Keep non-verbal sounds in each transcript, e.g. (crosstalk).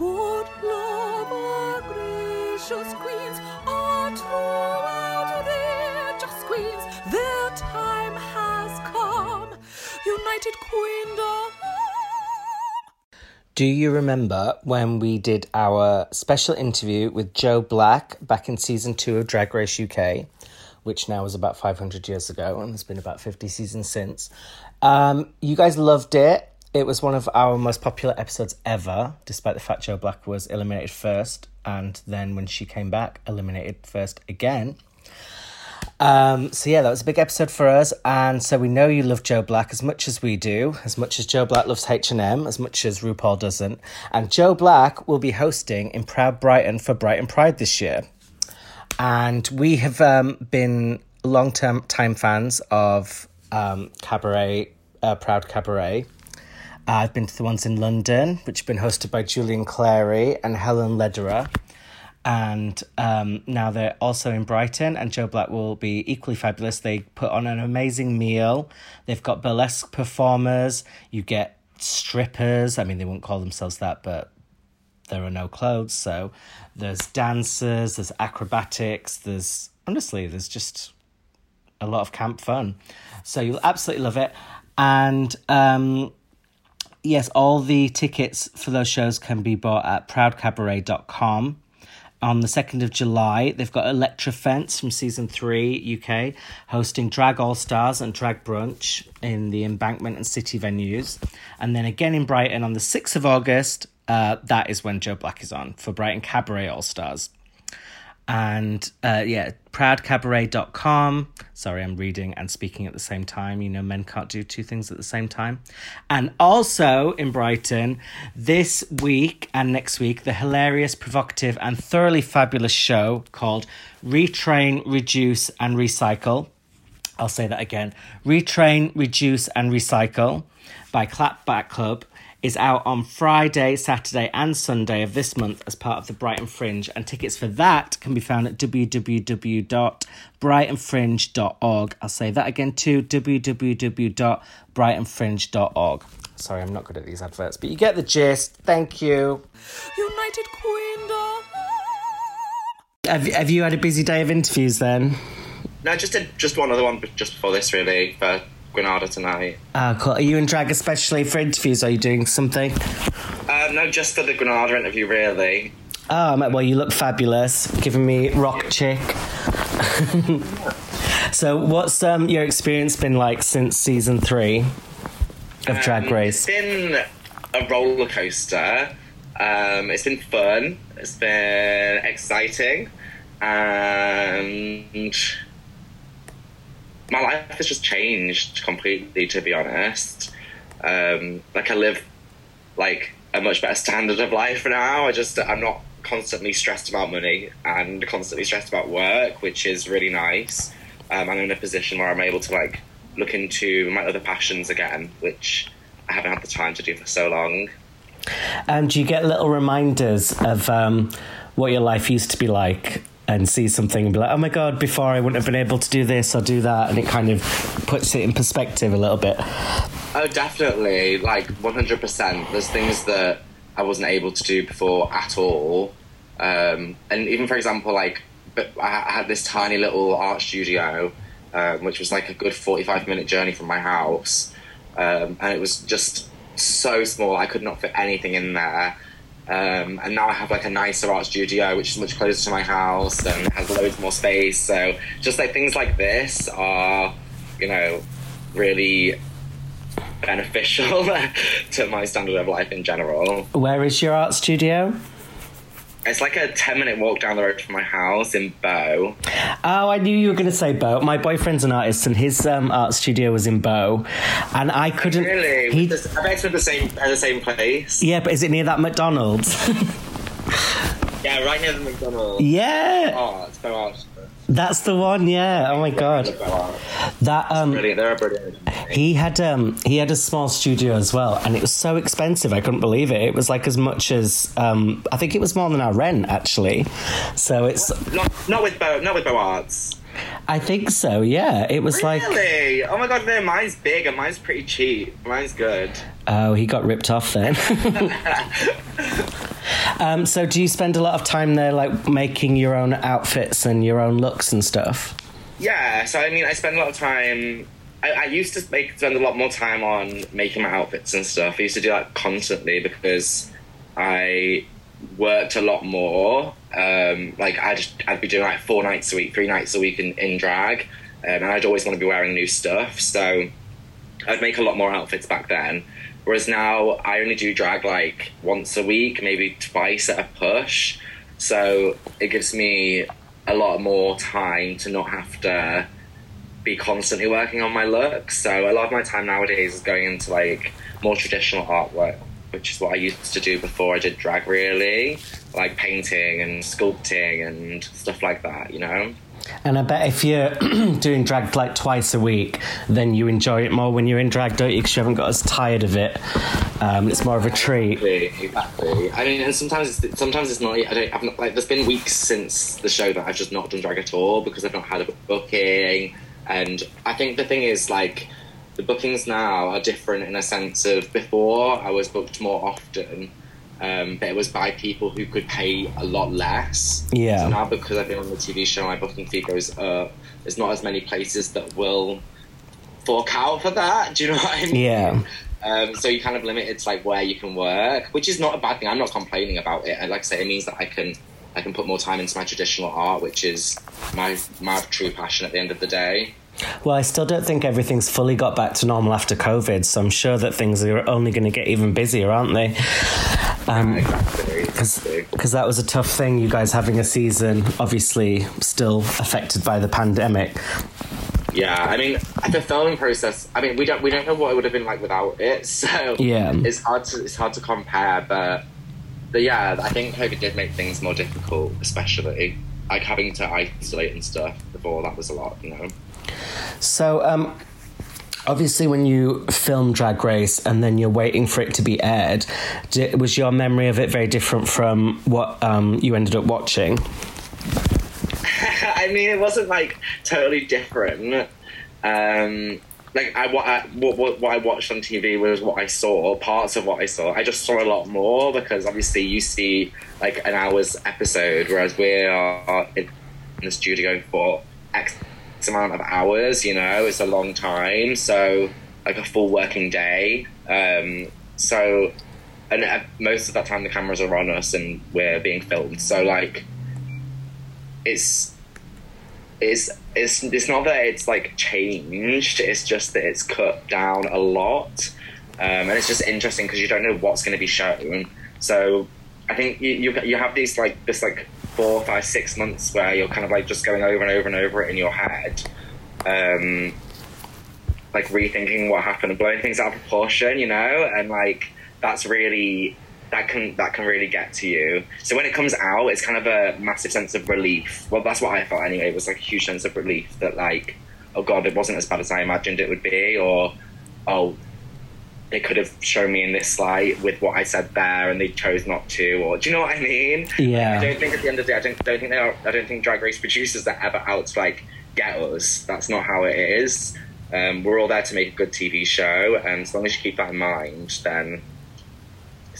Good love, our gracious queens, are their just queens. Their time has come. United Queendom. Do you remember when we did our special interview with Joe Black back in season two of Drag Race UK, which now was about 500 years ago and there's been about 50 seasons since? Um, you guys loved it. It was one of our most popular episodes ever, despite the fact Joe Black was eliminated first and then when she came back, eliminated first again. Um, so yeah, that was a big episode for us, and so we know you love Joe Black as much as we do, as much as Joe Black loves H and M, as much as RuPaul doesn't. And Joe Black will be hosting in Proud Brighton for Brighton Pride this year, and we have um, been long term time fans of um, Cabaret, uh, Proud Cabaret. I've been to the ones in London, which have been hosted by Julian Clary and Helen Lederer and um, now they're also in Brighton, and Joe Black will be equally fabulous. They put on an amazing meal. They've got burlesque performers. You get strippers. I mean, they won't call themselves that, but there are no clothes. So there's dancers, there's acrobatics, there's honestly, there's just a lot of camp fun. So you'll absolutely love it. And um, yes, all the tickets for those shows can be bought at proudcabaret.com on the 2nd of July, they've got Elektra Fence from season 3 UK hosting Drag All Stars and Drag Brunch in the Embankment and City venues. And then again in Brighton on the 6th of August, uh, that is when Joe Black is on for Brighton Cabaret All Stars and uh, yeah, proudcabaret.com. Sorry, I'm reading and speaking at the same time. You know, men can't do two things at the same time. And also in Brighton, this week and next week, the hilarious, provocative, and thoroughly fabulous show called Retrain, Reduce, and Recycle. I'll say that again Retrain, Reduce, and Recycle by Clapback Club is out on Friday, Saturday, and Sunday of this month as part of the Brighton Fringe, and tickets for that can be found at www.brightonfringe.org. I'll say that again too www.brightonfringe.org. Sorry, I'm not good at these adverts, but you get the gist. Thank you. United Queendom. Have, have you had a busy day of interviews then? No, just did just one other one but just before this, really, for Granada tonight. Ah, cool. Are you in drag especially for interviews? Are you doing something? Um, no, just for the Granada interview, really. Oh, well, you look fabulous, giving me rock chick. (laughs) so, what's um, your experience been like since season three of Drag Um, Race? It's been a roller coaster. Um, it's been fun. It's been exciting, and my life has just changed completely. To be honest, um, like I live like a much better standard of life now. I just I'm not constantly stressed about money and constantly stressed about work, which is really nice. Um, I'm in a position where I'm able to like look into my other passions again, which I haven't had the time to do for so long. And you get little reminders of um, what your life used to be like and see something and be like, oh my God, before I wouldn't have been able to do this or do that? And it kind of puts it in perspective a little bit. Oh, definitely. Like 100%. There's things that I wasn't able to do before at all. Um, and even, for example, like, I had this tiny little art studio, um, which was like a good 45 minute journey from my house. Um, and it was just so small, I could not fit anything in there. Um, and now I have like a nicer art studio, which is much closer to my house and has loads more space. So just like things like this are, you know, really beneficial (laughs) to my standard of life in general. Where is your art studio? It's like a 10 minute walk down the road from my house in Bow. Oh, I knew you were going to say Bow. My boyfriend's an artist, and his um, art studio was in Bow, and I couldn't. Really? He, This- I bet it's at the same, at the same place. yeah, but is it near that McDonald's? (laughs) Yeah, right near the McDonald's. yeah, Oh, it's Bow Art. That's the one. Yeah. Oh my god, that um, Brilliant. They're brilliant. he had um, he had a small studio as well, and it was so expensive. I couldn't believe it. It was like as much as um, I think it was more than our rent actually. So it's, Not, not with Bow, not with Bow Arts. I think so. Yeah, it was like. Really? Oh my god, no, mine's big and mine's pretty cheap. Mine's good. Oh, he got ripped off then. (laughs) Um, so, do you spend a lot of time there, like making your own outfits and your own looks and stuff? Yeah, so I mean, I spend a lot of time. I, I used to make, spend a lot more time on making my outfits and stuff. I used to do that constantly because I worked a lot more. Um, like I'd I'd be doing like four nights a week, three nights a week in, in drag, um, and I'd always want to be wearing new stuff. So I'd make a lot more outfits back then. Whereas now I only do drag like once a week, maybe twice at a push. So it gives me a lot more time to not have to be constantly working on my looks. So a lot of my time nowadays is going into like more traditional artwork, which is what I used to do before I did drag really, like painting and sculpting and stuff like that, you know? And I bet if you're (clears throat) doing drag like twice a week, then you enjoy it more when you're in drag, don't you? Because you haven't got as tired of it. Um, it's more of a treat. Exactly, exactly. I mean, and sometimes it's, sometimes it's not. I don't. I've not like. There's been weeks since the show that I've just not done drag at all because I've not had a booking. And I think the thing is like the bookings now are different in a sense of before I was booked more often. Um, but it was by people who could pay a lot less. Yeah. So now because I've been on the TV show, my booking fee goes up. There's not as many places that will fork out for that. Do you know what I mean? Yeah. Um, so you're kind of limited to like where you can work, which is not a bad thing. I'm not complaining about it. And like I say, it means that I can I can put more time into my traditional art, which is my my true passion at the end of the day. Well, I still don't think everything's fully got back to normal after COVID, so I'm sure that things are only going to get even busier, aren't they? Um. Because that was a tough thing, you guys having a season, obviously still affected by the pandemic. Yeah, I mean, the filming process. I mean, we don't we don't know what it would have been like without it, (laughs) so Yeah. it's hard to it's hard to compare. But, but yeah, I think COVID did make things more difficult, especially like having to isolate and stuff. Before that was a lot, you know. So, um, obviously, when you film Drag Race and then you're waiting for it to be aired, was your memory of it very different from what um, you ended up watching? (laughs) I mean, it wasn't like totally different. Um, like I, what, I what, what I watched on TV was what I saw, parts of what I saw. I just saw a lot more because obviously you see like an hour's episode, whereas we are in the studio for X amount of hours. You know, it's a long time. So like a full working day. Um, so and uh, most of that time the cameras are on us and we're being filmed. So like it's it's it's it's not that it's like changed. It's just that it's cut down a lot, um, and it's just interesting because you don't know what's going to be shown. So I think you, you you have these like this like four, five, six months where you're kind of like just going over and over and over it in your head, um, like rethinking what happened and blowing things out of proportion, you know, and like that's really that can that can really get to you. So when it comes out, it's kind of a massive sense of relief. Well, that's what I felt anyway. It was like a huge sense of relief that like, oh god, it wasn't as bad as I imagined it would be, or oh, they could have shown me in this light with what I said there, and they chose not to. Or do you know what I mean? Yeah. I don't think at the end of the day, I don't, don't think they are. I don't think Drag Race producers are ever out to like get us. That's not how it is. Um, we're all there to make a good TV show, and as long as you keep that in mind, then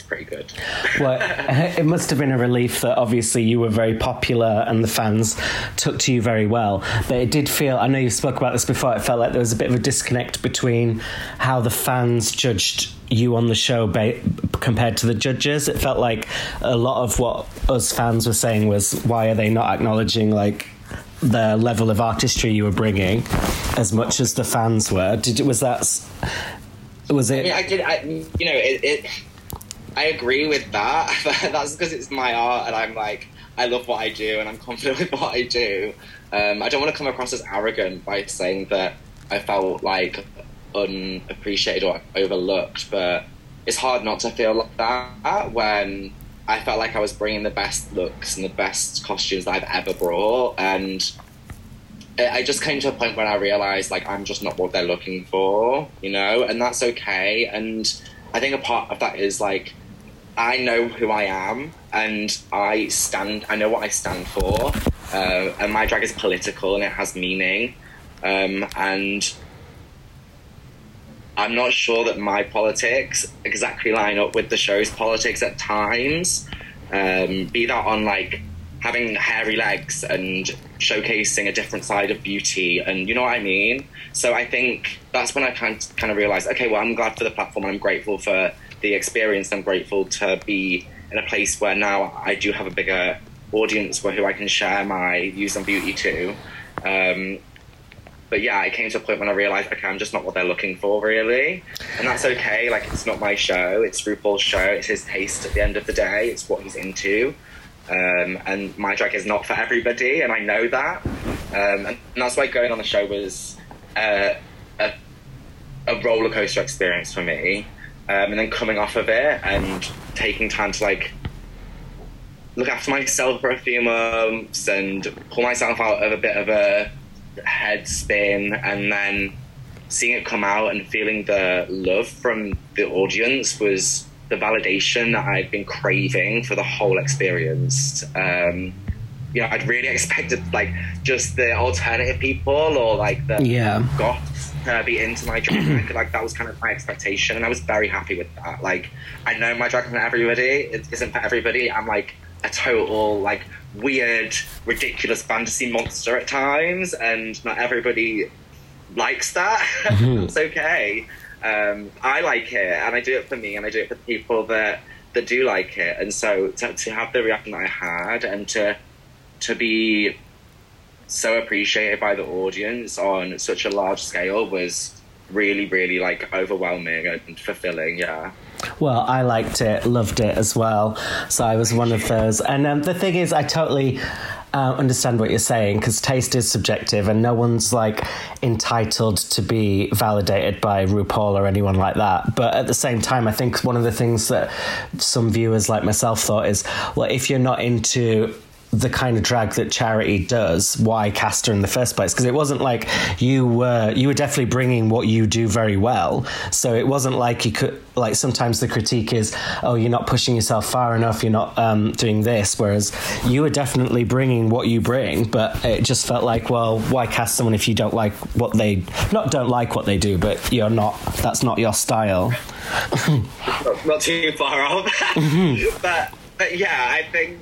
it's pretty good. Well, (laughs) (laughs) it must have been a relief that obviously you were very popular and the fans took to you very well. But it did feel, I know you spoke about this before, it felt like there was a bit of a disconnect between how the fans judged you on the show ba- compared to the judges. It felt like a lot of what us fans were saying was, why are they not acknowledging like the level of artistry you were bringing as much as the fans were? Did it was that was it? Yeah, I did. I, you know, it, it. I agree with that. (laughs) That's because it's my art, and I'm like, I love what I do, and I'm confident (laughs) with what I do. Um, I don't want to come across as arrogant by saying that I felt like unappreciated or overlooked, but it's hard not to feel like that when I felt like I was bringing the best looks and the best costumes that I've ever brought, and I just came to a point when I realized like I'm just not what they're looking for, you know, and that's okay. And I think a part of that is like I know who I am and I stand. I know what I stand for, uh, and my drag is political and it has meaning, um, and I'm not sure that my politics exactly line up with the show's politics at times. Um, be that on like having hairy legs and showcasing a different side of beauty, and you know what I mean. So I think that's when I kind kind of realized, okay, well, I'm glad for the platform. and I'm grateful for the experience. I'm grateful to be in a place where now I do have a bigger audience where who I can share my views on beauty to. Um, but yeah, it came to a point when I realized, okay, I'm just not what they're looking for, really, and that's okay. Like, it's not my show; it's RuPaul's show. It's his taste. At the end of the day, it's what he's into, um, and my drag is not for everybody, and I know that. Um, and that's why going on the show was uh, a, a roller coaster experience for me. Um, and then coming off of it and taking time to like look after myself for a few months and pull myself out of a bit of a head spin and then seeing it come out and feeling the love from the audience was the validation that I'd been craving for the whole experience. Um, you know, I'd really expected like just the alternative people or like the Yeah. goths to be into my drag. like that was kind of my expectation, and I was very happy with that. Like I know my drag isn't for everybody. It isn't for everybody. I'm like a total like weird, ridiculous fantasy monster at times, and not everybody likes that. (laughs) it's okay. Um, I like it, and I do it for me, and I do it for the people that that do like it. And so to, to have the reaction that I had, and to to be so appreciated by the audience on such a large scale was really, really like overwhelming and fulfilling. Yeah. Well, I liked it, loved it as well. So I was one of those. And um, the thing is, I totally uh, understand what you're saying because taste is subjective and no one's like entitled to be validated by RuPaul or anyone like that. But at the same time, I think one of the things that some viewers like myself thought is well, if you're not into the kind of drag that Charity does why cast her in the first place because it wasn't like you were you were definitely bringing what you do very well. So it wasn't like you could like sometimes the critique is oh you're not pushing yourself far enough you're not um, doing this whereas you were definitely bringing what you bring but it just felt like well why cast someone if you don't like what they not don't like what they do but you're not that's not your style. Not, (laughs) not too far off. (laughs) but but yeah, I think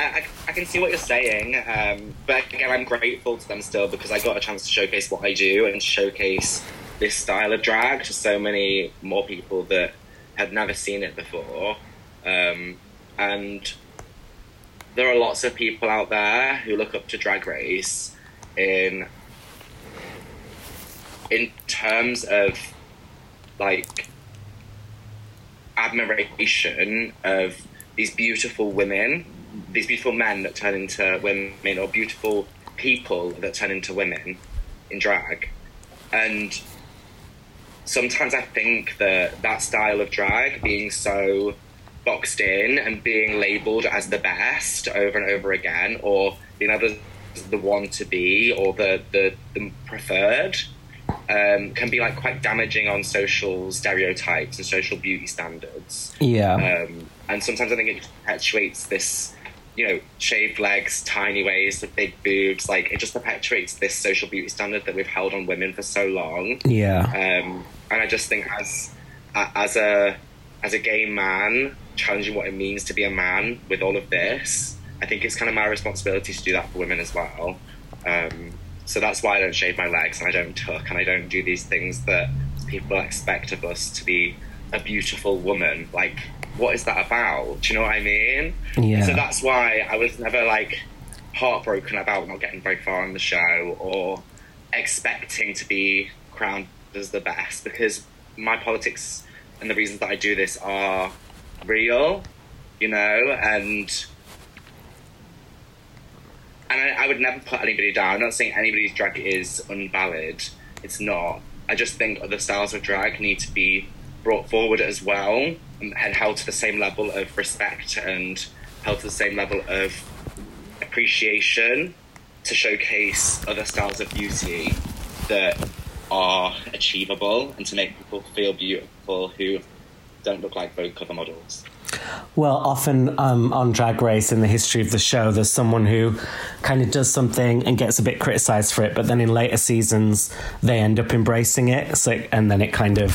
I, I, can see what you're saying. Um, but again, I'm grateful to them still because I got a chance to showcase what I do and showcase this style of drag to so many more people that had never seen it before. Um, and there are lots of people out there who look up to Drag Race in in terms of like admiration of these beautiful women, these beautiful men that turn into women, or beautiful people that turn into women in drag. And sometimes I think that that style of drag being so boxed in and being labeled as the best over and over again, or being as the one to be or the, the, the preferred, um, can be like quite damaging on social stereotypes and social beauty standards. yeah Um, and sometimes I think it perpetuates this, you know, shaved legs, tiny waist, with big boobs. Like it just perpetuates this social beauty standard that we've held on women for so long. yeah Um, and I just think as a- as a as a gay man challenging what it means to be a man with all of this, I think it's kind of my responsibility to do that for women as well. Um, so that's why I don't shave my legs and I don't tuck and I don't do these things that people expect of us to be a beautiful woman. Like, what is that about? Do you know what I mean? Yeah. So that's why I was never like heartbroken about not getting very far on the show or expecting to be crowned as the best because my politics and the reasons that I do this are real, you know, and and I, I would never put anybody down. I'm not saying anybody's drag is unvalid. It's not. I just think other styles of drag need to be brought forward as well and held to the same level of respect and held to the same level of appreciation to showcase other styles of beauty that are achievable and to make people feel beautiful who don't look like Vogue cover models. Well, often um, on Drag Race in the history of the show, there's someone who kind of does something and gets a bit criticized for it, but then in later seasons they end up embracing it. So, and then it kind of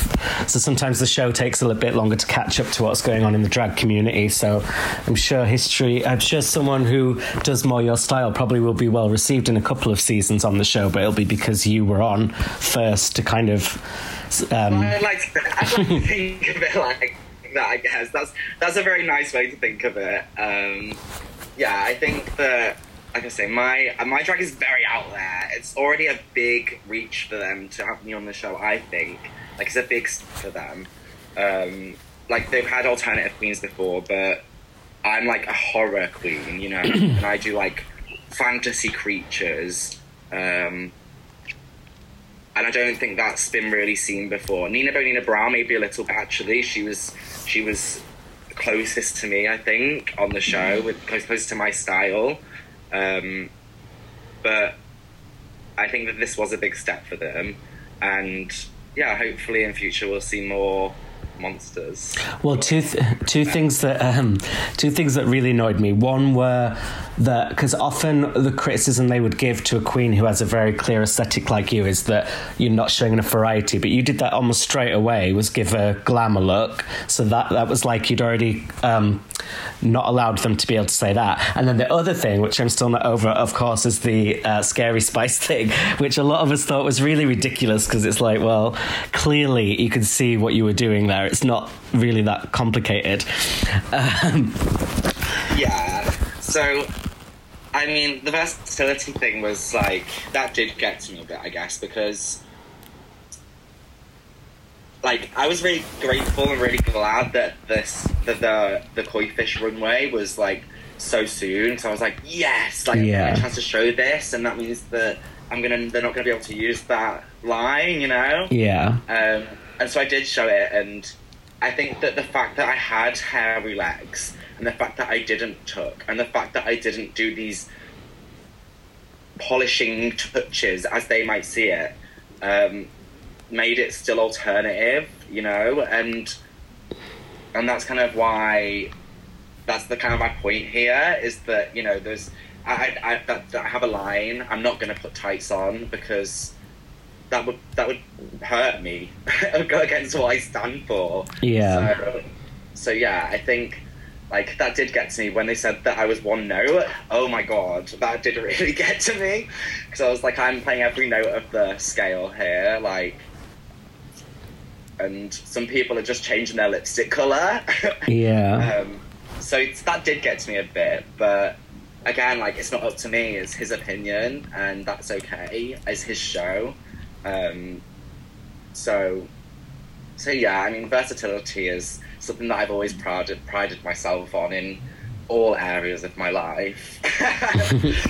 so sometimes the show takes a little bit longer to catch up to what's going on in the drag community. So, I'm sure history. I'm sure someone who does more your style probably will be well received in a couple of seasons on the show, but it'll be because you were on first to kind of. Um, I like to, I like to think of it like that. I guess that's that's a very nice way to think of it. Um, yeah, I think that, like I say, my my drag is very out there. It's already a big reach for them to have me on the show. I think, like, it's a big for them. Um, like they've had alternative queens before, but I'm like a horror queen, you know, (clears throat) and I do like fantasy creatures. Um, and I don't think that's been really seen before. Nina Bo'nina Brown, maybe a little bit actually. She was she was closest to me, I think, on the show, with closest to my style. Um, but I think that this was a big step for them, and yeah, hopefully in future we'll see more monsters. Well, two th- two things that um, two things that really annoyed me. One were that because often the criticism they would give to a queen who has a very clear aesthetic like you is that you're not showing enough variety. But you did that almost straight away. Was give a glamour look. So that that was like you'd already. Um, not allowed them to be able to say that. And then the other thing, which I'm still not over, of course, is the uh, scary (laughs) spice thing, which a lot of us thought was really ridiculous because it's like, well, clearly you can see what you were doing there. It's not really that complicated. (laughs) Um, Yeah. So, I mean, the versatility thing was like that did get to me a bit, I guess, because like I was really grateful and really glad that this that the the koi fish runway was like so soon. So I was like, yes, like Yeah. a chance to show this, and that means that I'm gonna they're not gonna be able to use that line, you know. yeah. Um, and so I did show it, and I think that the fact that I had hairy legs, and the fact that I didn't tuck, and the fact that I didn't do these polishing touches as they might see it, um, made it still alternative, you know, and and that's kind of why that's the kind of my point here is that you know there's I I, that, that I have a line. I'm not going to put tights on because that would that would hurt me go (laughs) against what I stand for. Yeah. So, so yeah, I think like that did get to me when they said that I was one note. Oh my god, that did really (laughs) get to me because I was like, I'm playing every note of the scale here, like. And some people are just changing their lipstick color. (laughs) Yeah. Um, so it's, that did get to me a bit, but again, like it's not up to me; it's his opinion, and that's okay. It's his show. Um, so, so yeah, I mean, versatility is something that I've always prided prided myself on in all areas of my life.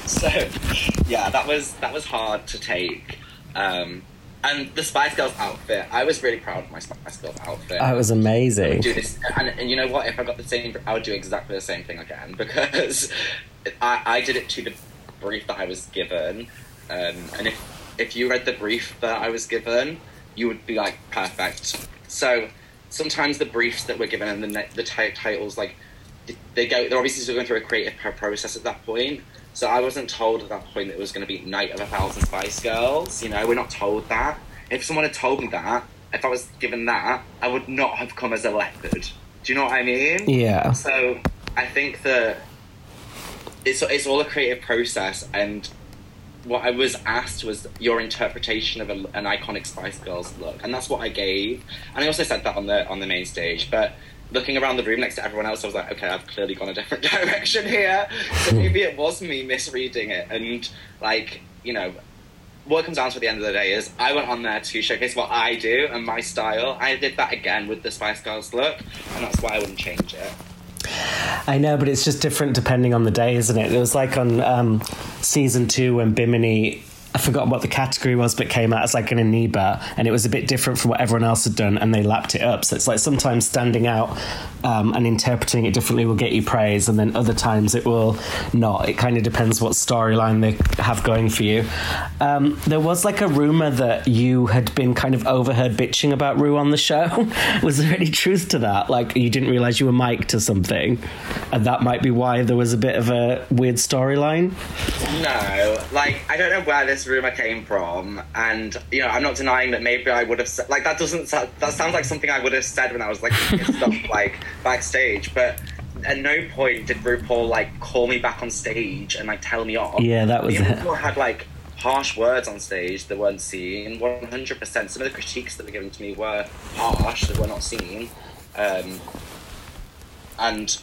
(laughs) so, yeah, that was that was hard to take. Um, and the Spice Girls outfit, I was really proud of my Spice Girls outfit That was amazing. do this, and, and you know what? If I got the same, I would do exactly the same thing again (laughs) because I, I did it to the brief that I was given, um, and if if you read the brief that I was given, you would be like perfect. So sometimes the briefs that we're given and the the ti- titles like they go, they're obviously still going through a creative process at that point. So I wasn't told at that point that it was going to be Night of a Thousand Spice Girls. You know, we're not told that. If someone had told me that, if I was given that, I would not have come as a leopard. Do you know what I mean? Yeah. So I think that it's it's all a creative process, and what I was asked was your interpretation of a, an iconic Spice Girls look, and that's what I gave. And I also said that on the on the main stage, but. Looking around the room next to everyone else, I was like, okay, I've clearly gone a different (laughs) direction here. So hmm. maybe it was me misreading it. And, like, you know, what comes down to at the end of the day is I went on there to showcase what I do and my style. I did that again with the Spice Girls look, and that's why I wouldn't change it. I know, but it's just different depending on the day, isn't it? It was like on um, season two when Bimini I forgot what the category was, but came out as like an amoeba, and it was a bit different from what everyone else had done, and they lapped it up. So it's like sometimes standing out um, and interpreting it differently will get you praise, and then other times it will not. It kind of depends what storyline they have going for you. Um, there was like a rumor that you had been kind of overheard bitching about Rue on the show. (laughs) was there any truth to that? Like you didn't realize you were mic'd to something, and that might be why there was a bit of a weird storyline. No, like I don't know where this rumor came from, and you know I'm not denying that maybe I would have said like that doesn't that sounds like something I would have said when I was like stuff (laughs) like backstage, but at no point did RuPaul like call me back on stage and like tell me off. Yeah, that was it. RuPaul had like harsh words on stage that weren't seen. One hundred percent. Some of the critiques that were given to me were harsh that were not seen, um, and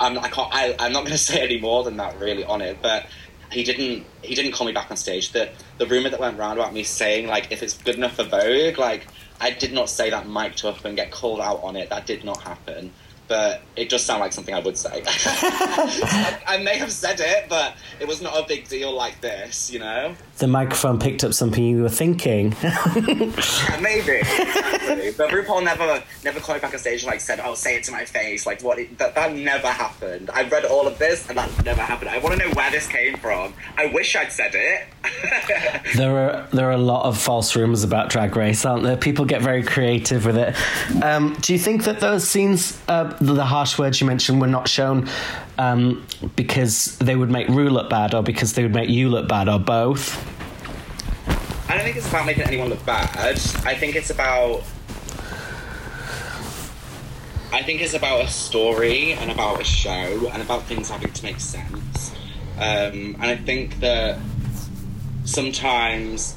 I'm I can't I, I'm not going (laughs) to say any more than that really on it, but. He didn't. He didn't call me back on stage. The the rumor that went around about me saying like if it's good enough for Vogue, like I did not say that mic'd up and get called out on it. That did not happen. But it does sound like something I would say. (laughs) I, I may have said it, but it was not a big deal like this, you know. The microphone picked up something you were thinking. Yeah, (laughs) (laughs) maybe. but RuPaul never never called back on stage and like said, "Oh, say it to my face." Like what? It, that that never happened. I read all of this and that never happened. I want to know where this came from. I wish I'd said it. (laughs) there are there are a lot of false rumors about Drag Race, aren't there? People get very creative with it. Um, do you think that those scenes, uh, the harsh words you mentioned, were not shown um, because they would make Rue look bad, or because they would make you look bad, or both? I don't think it's about making anyone look bad. I think it's about. I think it's about a story and about a show and about things having to make sense. Um, and I think that sometimes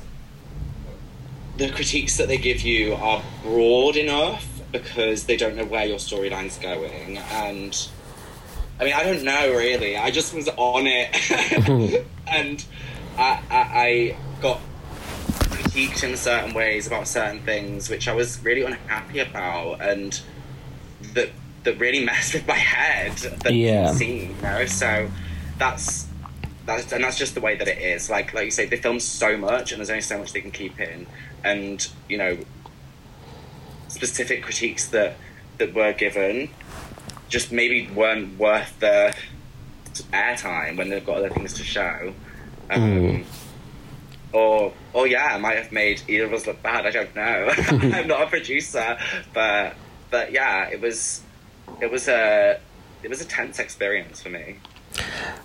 the critiques that they give you are broad enough because they don't know where your storyline's going. And I mean, I don't know really. I just was on it, (laughs) (laughs) and I, I, I got critiqued in certain ways about certain things, which I was really unhappy about, and that that really messed with my head. That Yeah. scene, you know. So that's that's and that's just the way that it is. Like like you say, they film so much, and there's only so much they can keep in, and you know, specific critiques that that were given just maybe weren't worth the airtime when they've got other things to show. Um, Or, or yeah, I might have made either of us look bad. I don't know. (laughs) (laughs) I'm not a producer, but but yeah, it was it was a it was a tense experience for me.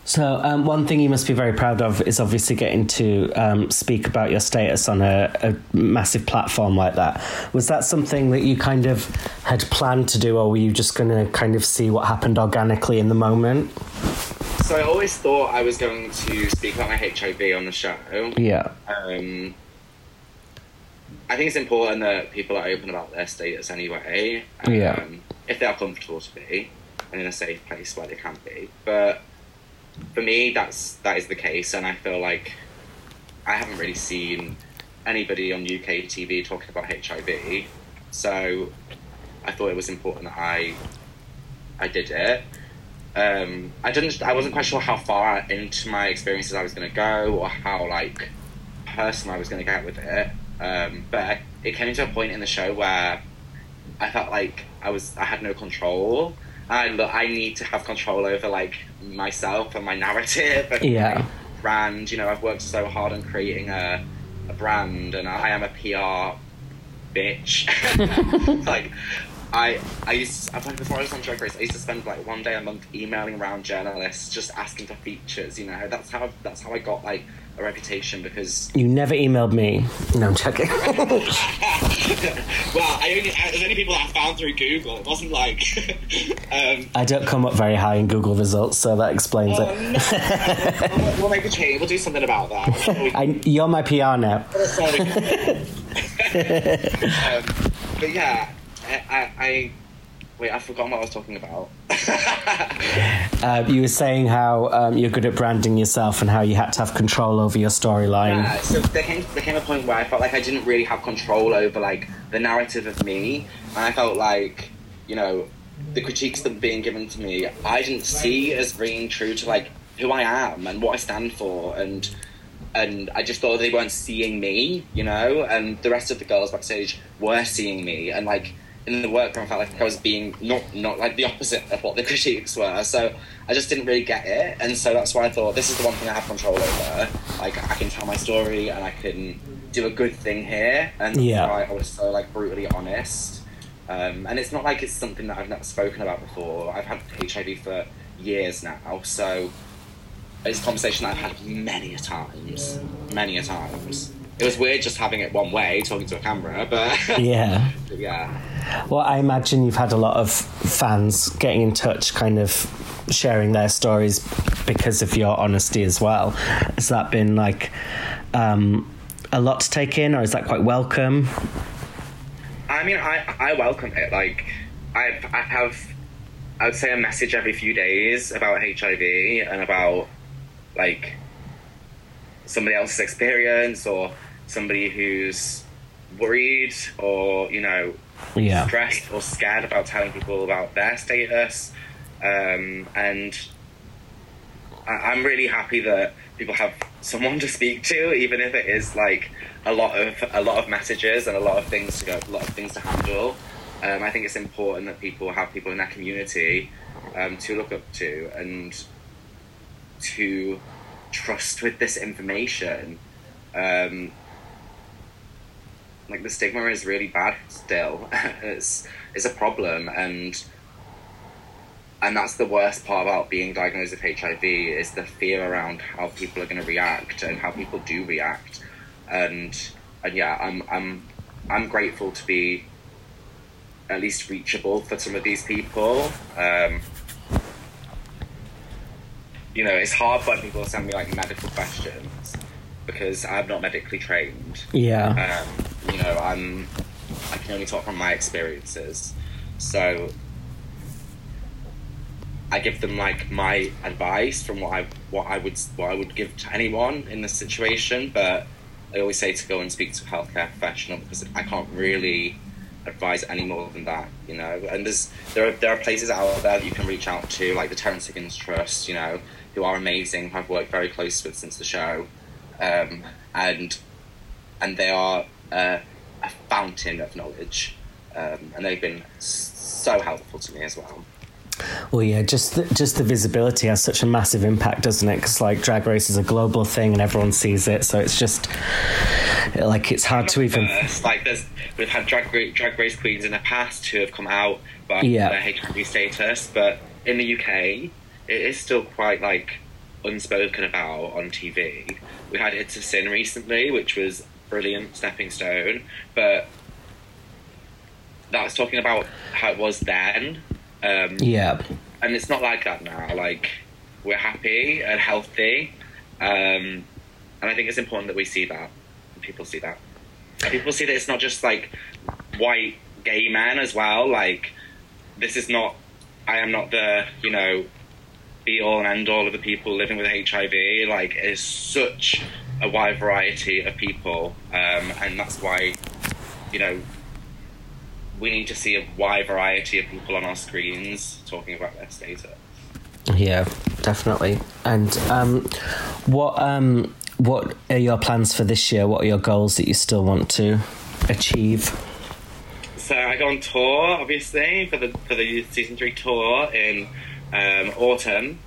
So, um, one thing you must be very proud of is obviously getting to um, speak about your status on a, a massive platform like that. Was that something that you kind of had planned to do, or were you just going to kind of see what happened organically in the moment? So I always thought I was going to speak about my HIV on the show. Yeah. Um, I think it's important that people are open about their status anyway. Um, Yeah. If they are comfortable to be and in a safe place where they can be. But for me, that's that is the case, and I feel like I haven't really seen anybody on UK TV talking about HIV. So I thought it was important that I I did it. Um, I didn't. I wasn't quite sure how far into my experiences I was going to go, or how like personal I was going to get with it. Um, but it came to a point in the show where I felt like I was I had no control. Um, I look, I need to have control over like myself and my narrative and Yeah. my brand. You know, I've worked so hard on creating a a brand, and I am a PR bitch. (laughs) (laughs) like, I I used to, before I was on Drag Race, I used to spend like one day a month emailing around journalists, just asking for features. You know, that's how that's how I got like a reputation because You never emailed me. No, I'm joking. (laughs) well, I only there's only people that I found through Google. It wasn't like (laughs) um, I don't come up very high in Google results, so that explains oh, it. we'll, we'll make a change. We'll do something about that. (laughs) I, you're my PR now. Um, but yeah, I, I, I wait. I've forgotten what I was talking about. Uh, (laughs) you were saying how um, you're good at branding yourself and how you had to have control over your storyline. Yeah, so there came there came a point where I felt like I didn't really have control over like the narrative of me, and I felt like you know the critiques that were being given to me, I didn't see as being true to like who I am and what I stand for, and and I just thought they weren't seeing me, you know, and the rest of the girls backstage were seeing me, and like in the workroom, I felt like I was being not not like the opposite of what the (laughs) critiques were. So I just didn't really get it, and so that's why I thought this is the one thing I have control over. Like I can tell my story, and I can do a good thing here, and Yeah. why I was so like brutally honest. Um, and it's not like it's something that I've never spoken about before. I've had HIV for years now, so it's a conversation that I've had many a times, many a times. It was weird just having it one way, talking to a camera, but (laughs) Yeah. yeah. Well, I imagine you've had a lot of fans getting in touch, kind of sharing their stories because of your honesty as well. Has that been like um, a lot to take in, or is that quite welcome? I mean, I I welcome it. Like, I I have, I would say a message every few days about HIV and about like somebody else's experience or somebody who's worried or you know Yeah. stressed or scared about telling people about their status. Um, and I- I'm really happy that people have someone to speak to, even if it is like a lot of a lot of messages and a lot of things to go, a lot of things to handle. Um, I think it's important that people have people in their community um, to look up to and to trust with this information. Um, like the stigma is really bad still. (laughs) it's it's a problem and and that's the worst part about being diagnosed with HIV is the fear around how people are going to react and how people do react. And and yeah, I'm I'm I'm grateful to be at least reachable for some of these people. Um, you know, it's hard when people send me like medical questions because I'm not medically trained. Yeah. Um, you know, I'm I can only talk from my experiences. So I give them like my advice from what I what I would what I would give to anyone in this situation, but I always say to go and speak to a healthcare professional because I can't really advise any more than that, you know. And there's there are there are places out there that you can reach out to, like the Terence Higgins Trust, you know, who are amazing, I've worked very close with since the show, um, and and they are uh, a fountain of knowledge, um, and they've been so helpful to me as well. Well, yeah, just the, just the visibility has such a massive impact, doesn't it? Because like Drag Race is a global thing and everyone sees it, so it's just like it's hard to even. First, like there's we've had drag drag race queens in the past who have come out about Yeah. their HIV status, but in the UK it is still quite like unspoken about on TV. We had It's a Sin recently, which was brilliant stepping stone, but that's talking about how it was then. Um, Yeah, and it's not like that now. Like we're happy and healthy, um, and I think it's important that we see that. And people see that. And people see that it's not just like white gay men as well. Like this is not. I am not the you know be all and end all of the people living with HIV. Like it's such a wide variety of people, um, and that's why you know we need to see a wide variety of people on our screens talking about their status. yeah, definitely. And um, what um, what are your plans for this year? What are your goals that you still want to achieve? So I go on tour, obviously, for the for the season three tour in um, autumn,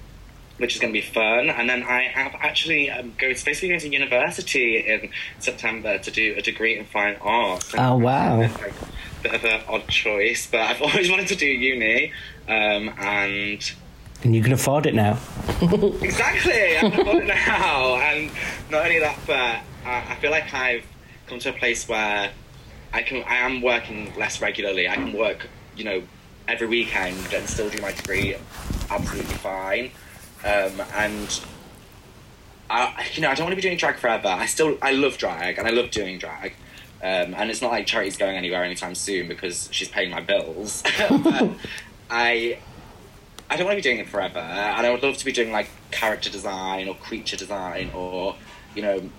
which is going to be fun. And then I have actually um, go basically going to university in September to do a degree in fine arts. Oh, wow. It's like a bit of an odd choice, but I've (laughs) always wanted to do uni, um, and And you can afford it now. (laughs) Exactly, I'm afford it now, and not only that, but I, I feel like I've come to a place where I can, I am working less regularly. I can work, you know, every weekend and still do my degree absolutely fine. Um, and I, you know, I don't want to be doing drag forever. I still, I love drag and I love doing drag. Um, and it's not like Charity's going anywhere anytime soon because she's paying my bills. (laughs) I, I don't want to be doing it forever, and I would love to be doing like character design or creature design or, you know,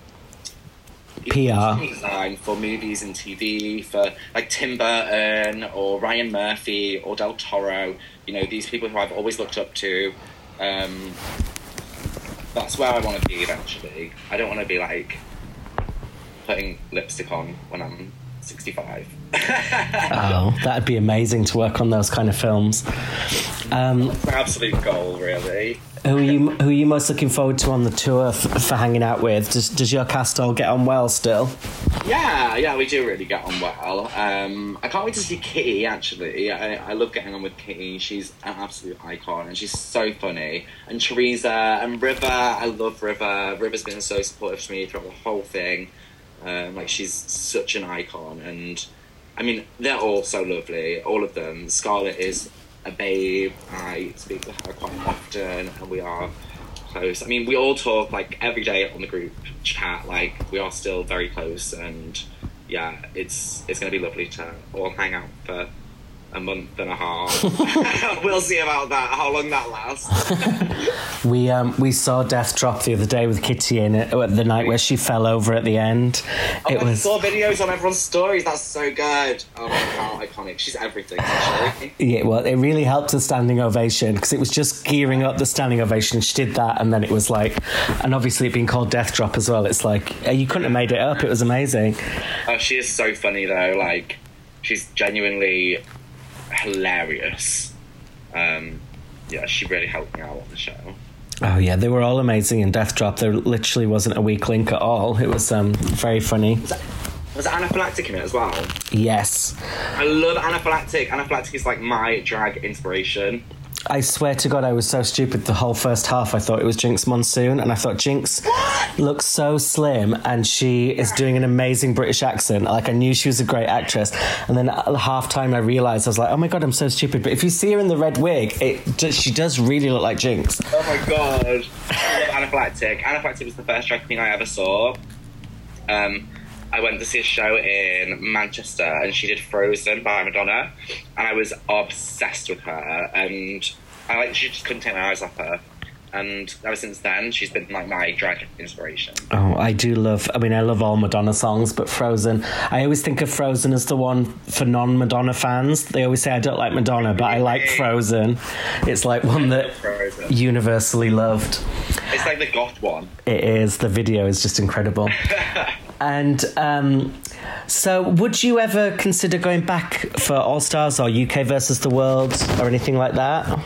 PR. design for movies and TV for like Tim Burton or Ryan Murphy or Del Toro. You know, these people who I've always looked up to. Um, that's where I want to be eventually. I don't want to be like putting lipstick on when I'm 65. Oh, that'd be amazing to work on those kind of films. Um, It's an absolute goal, really. who are you? Who are you most looking forward to on the tour f- for hanging out with? Does Does your cast all get on well still? Yeah, yeah, we do really get on well. Um, I can't wait to see Kitty. Actually, I, I love getting on with Kitty. She's an absolute icon, and she's so funny. And Teresa and River, I love River. River's been so supportive to me throughout the whole thing. Um, like she's such an icon, and I mean they're all so lovely. All of them. Scarlett is a babe. I speak to her quite often, and we are close. I mean, we all talk like every day on the group chat. Like we are still very close, and yeah, it's it's gonna be lovely to all hang out for a month and a half. (laughs) we'll see about that. How long that lasts. (laughs) We um, we saw Death Drop the other day with Kitty in it, the night where she fell over at the end. It I was saw videos on everyone's stories. That's so good. Oh my god, iconic. She's everything. Actually. yeah, well, it really helped the standing ovation because it was just gearing up the standing ovation. She did that, and then it was like, and obviously it being called Death Drop as well. It's like uh, you couldn't have made it up. It was amazing. Oh, she is so funny though. Like, she's genuinely hilarious. Um, yeah, she really helped me out on the show. Oh yeah, they were all amazing in Death Drop. There literally wasn't a weak link at all. It was um, very funny. Was Anna Phylactic in it as well? Yes, I love Anna Phylactic. Anaphylactic is like my drag inspiration. I swear to God, I was so stupid the whole first half. I thought it was Jinkx Monsoon, and I thought Jinkx looks so slim, and she is doing an amazing British accent. Like I knew she was a great actress, and then at half time I realised I was like, oh my God, I'm so stupid. But if you see her in the red wig, it does- she does really look like Jinkx. Oh my god. I love Anna Phylactic. Anaphylactic was the first drag queen I ever saw. Um, I went to see a show in Manchester and she did Frozen by Madonna and I was obsessed with her and I like she just couldn't take my eyes off her. And ever since then she's been like my drag inspiration. Oh, I do love. I mean, I love all Madonna songs, but Frozen. I always think of Frozen as the one for non-Madonna fans. They always say I don't like Madonna, but I like Frozen. It's like one that universally loved. It's like the goth one. It is. The video is just incredible. (laughs) and um, so, would you ever consider going back for All Stars or UK versus the World or anything like that?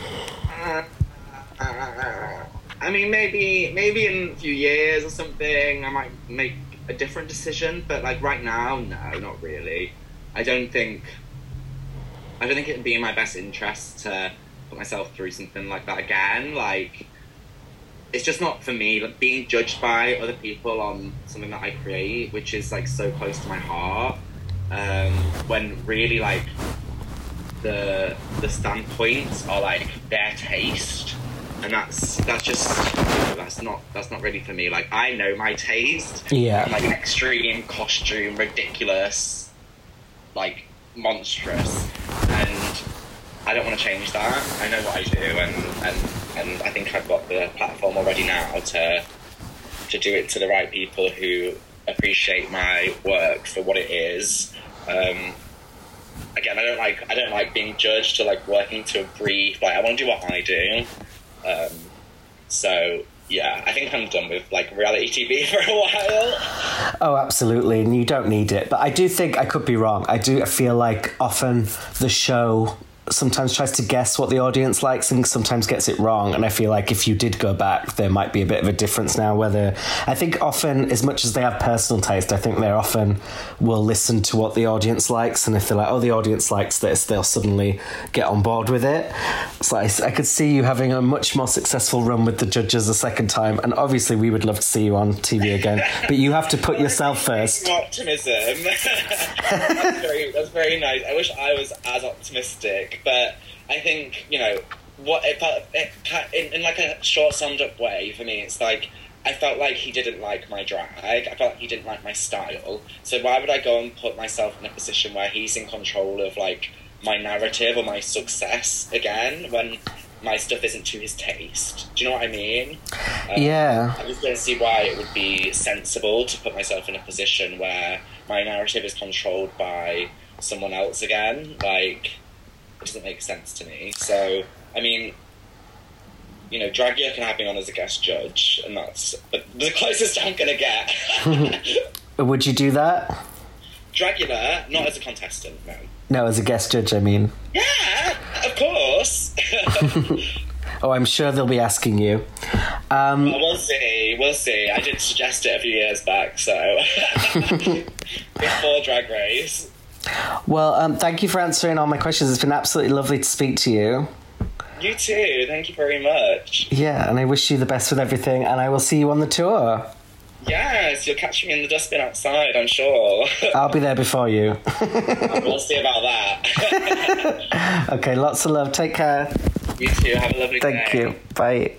I mean, maybe maybe in a few years or something, I might make a different decision. But like right now, no, not really. I don't think. I don't think it'd be in my best interest to put myself through something like that again. Like, it's just not for me. Like being judged by other people on something that I create, which is like so close to my heart. Um, when really like the the standpoints are like their taste and that's that's just that's not that's not really for me like i know my taste Yeah. I'm, like extreme costume ridiculous like monstrous i don't want to change that i know what i do and and and i think i've got the platform already now to to do it to the right people who appreciate my work for what it is um again, I don't like I don't like being judged or like working to a brief. Like I want to do what I do. Um, so yeah, I think I'm done with like reality TV (laughs) for a while. Oh, absolutely. And you don't need it. But I do think I could be wrong. I do feel like often the show sometimes tries to guess what the audience likes and sometimes gets it wrong. And I feel like if you did go back, there might be a bit of a difference now. Whether I think often, as much as they have personal taste, I think they often will listen to what the audience likes. And if they're like, oh, the audience likes this, they'll suddenly get on board with it. So I, I could see you having a much more successful run with the judges a second time. And obviously, we would love to see you on TV again. (laughs) but you have to put yourself first. Optimism. (laughs) that's, very, that's very nice. I wish I was as optimistic, but I think you know what it felt. It, in, in like a short summed up way for me, it's like. I felt like he didn't like my drag. I felt like he didn't like my style. So why would I go and put myself in a position where he's in control of like my narrative or my success again when my stuff isn't to his taste? Do you know what I mean? Um, Yeah. I just don't see why it would be sensible to put myself in a position where my narrative is controlled by someone else again. Like, doesn't make sense to me. So, I mean, you know, Dragula can have me on as a guest judge, and that's but the closest I'm gonna get. (laughs) Would you do that? Dragula, not as a contestant, no. No, as a guest judge, I mean. Yeah, of course. (laughs) Oh, I'm sure they'll be asking you. Um, we'll see. We'll see. I did suggest it a few years back, so (laughs) before Drag Race. Well, um, thank you for answering all my questions. It's been absolutely lovely to speak to you. You too. Thank you very much. Yeah, and I wish you the best with everything, and I will see you on the tour. Yes, you'll catch me in the dustbin outside. I'm sure. (laughs) I'll be there before you. (laughs) we'll see about that. (laughs) okay, lots of love. Take care. you too. Have a lovely day. Thank you. Bye.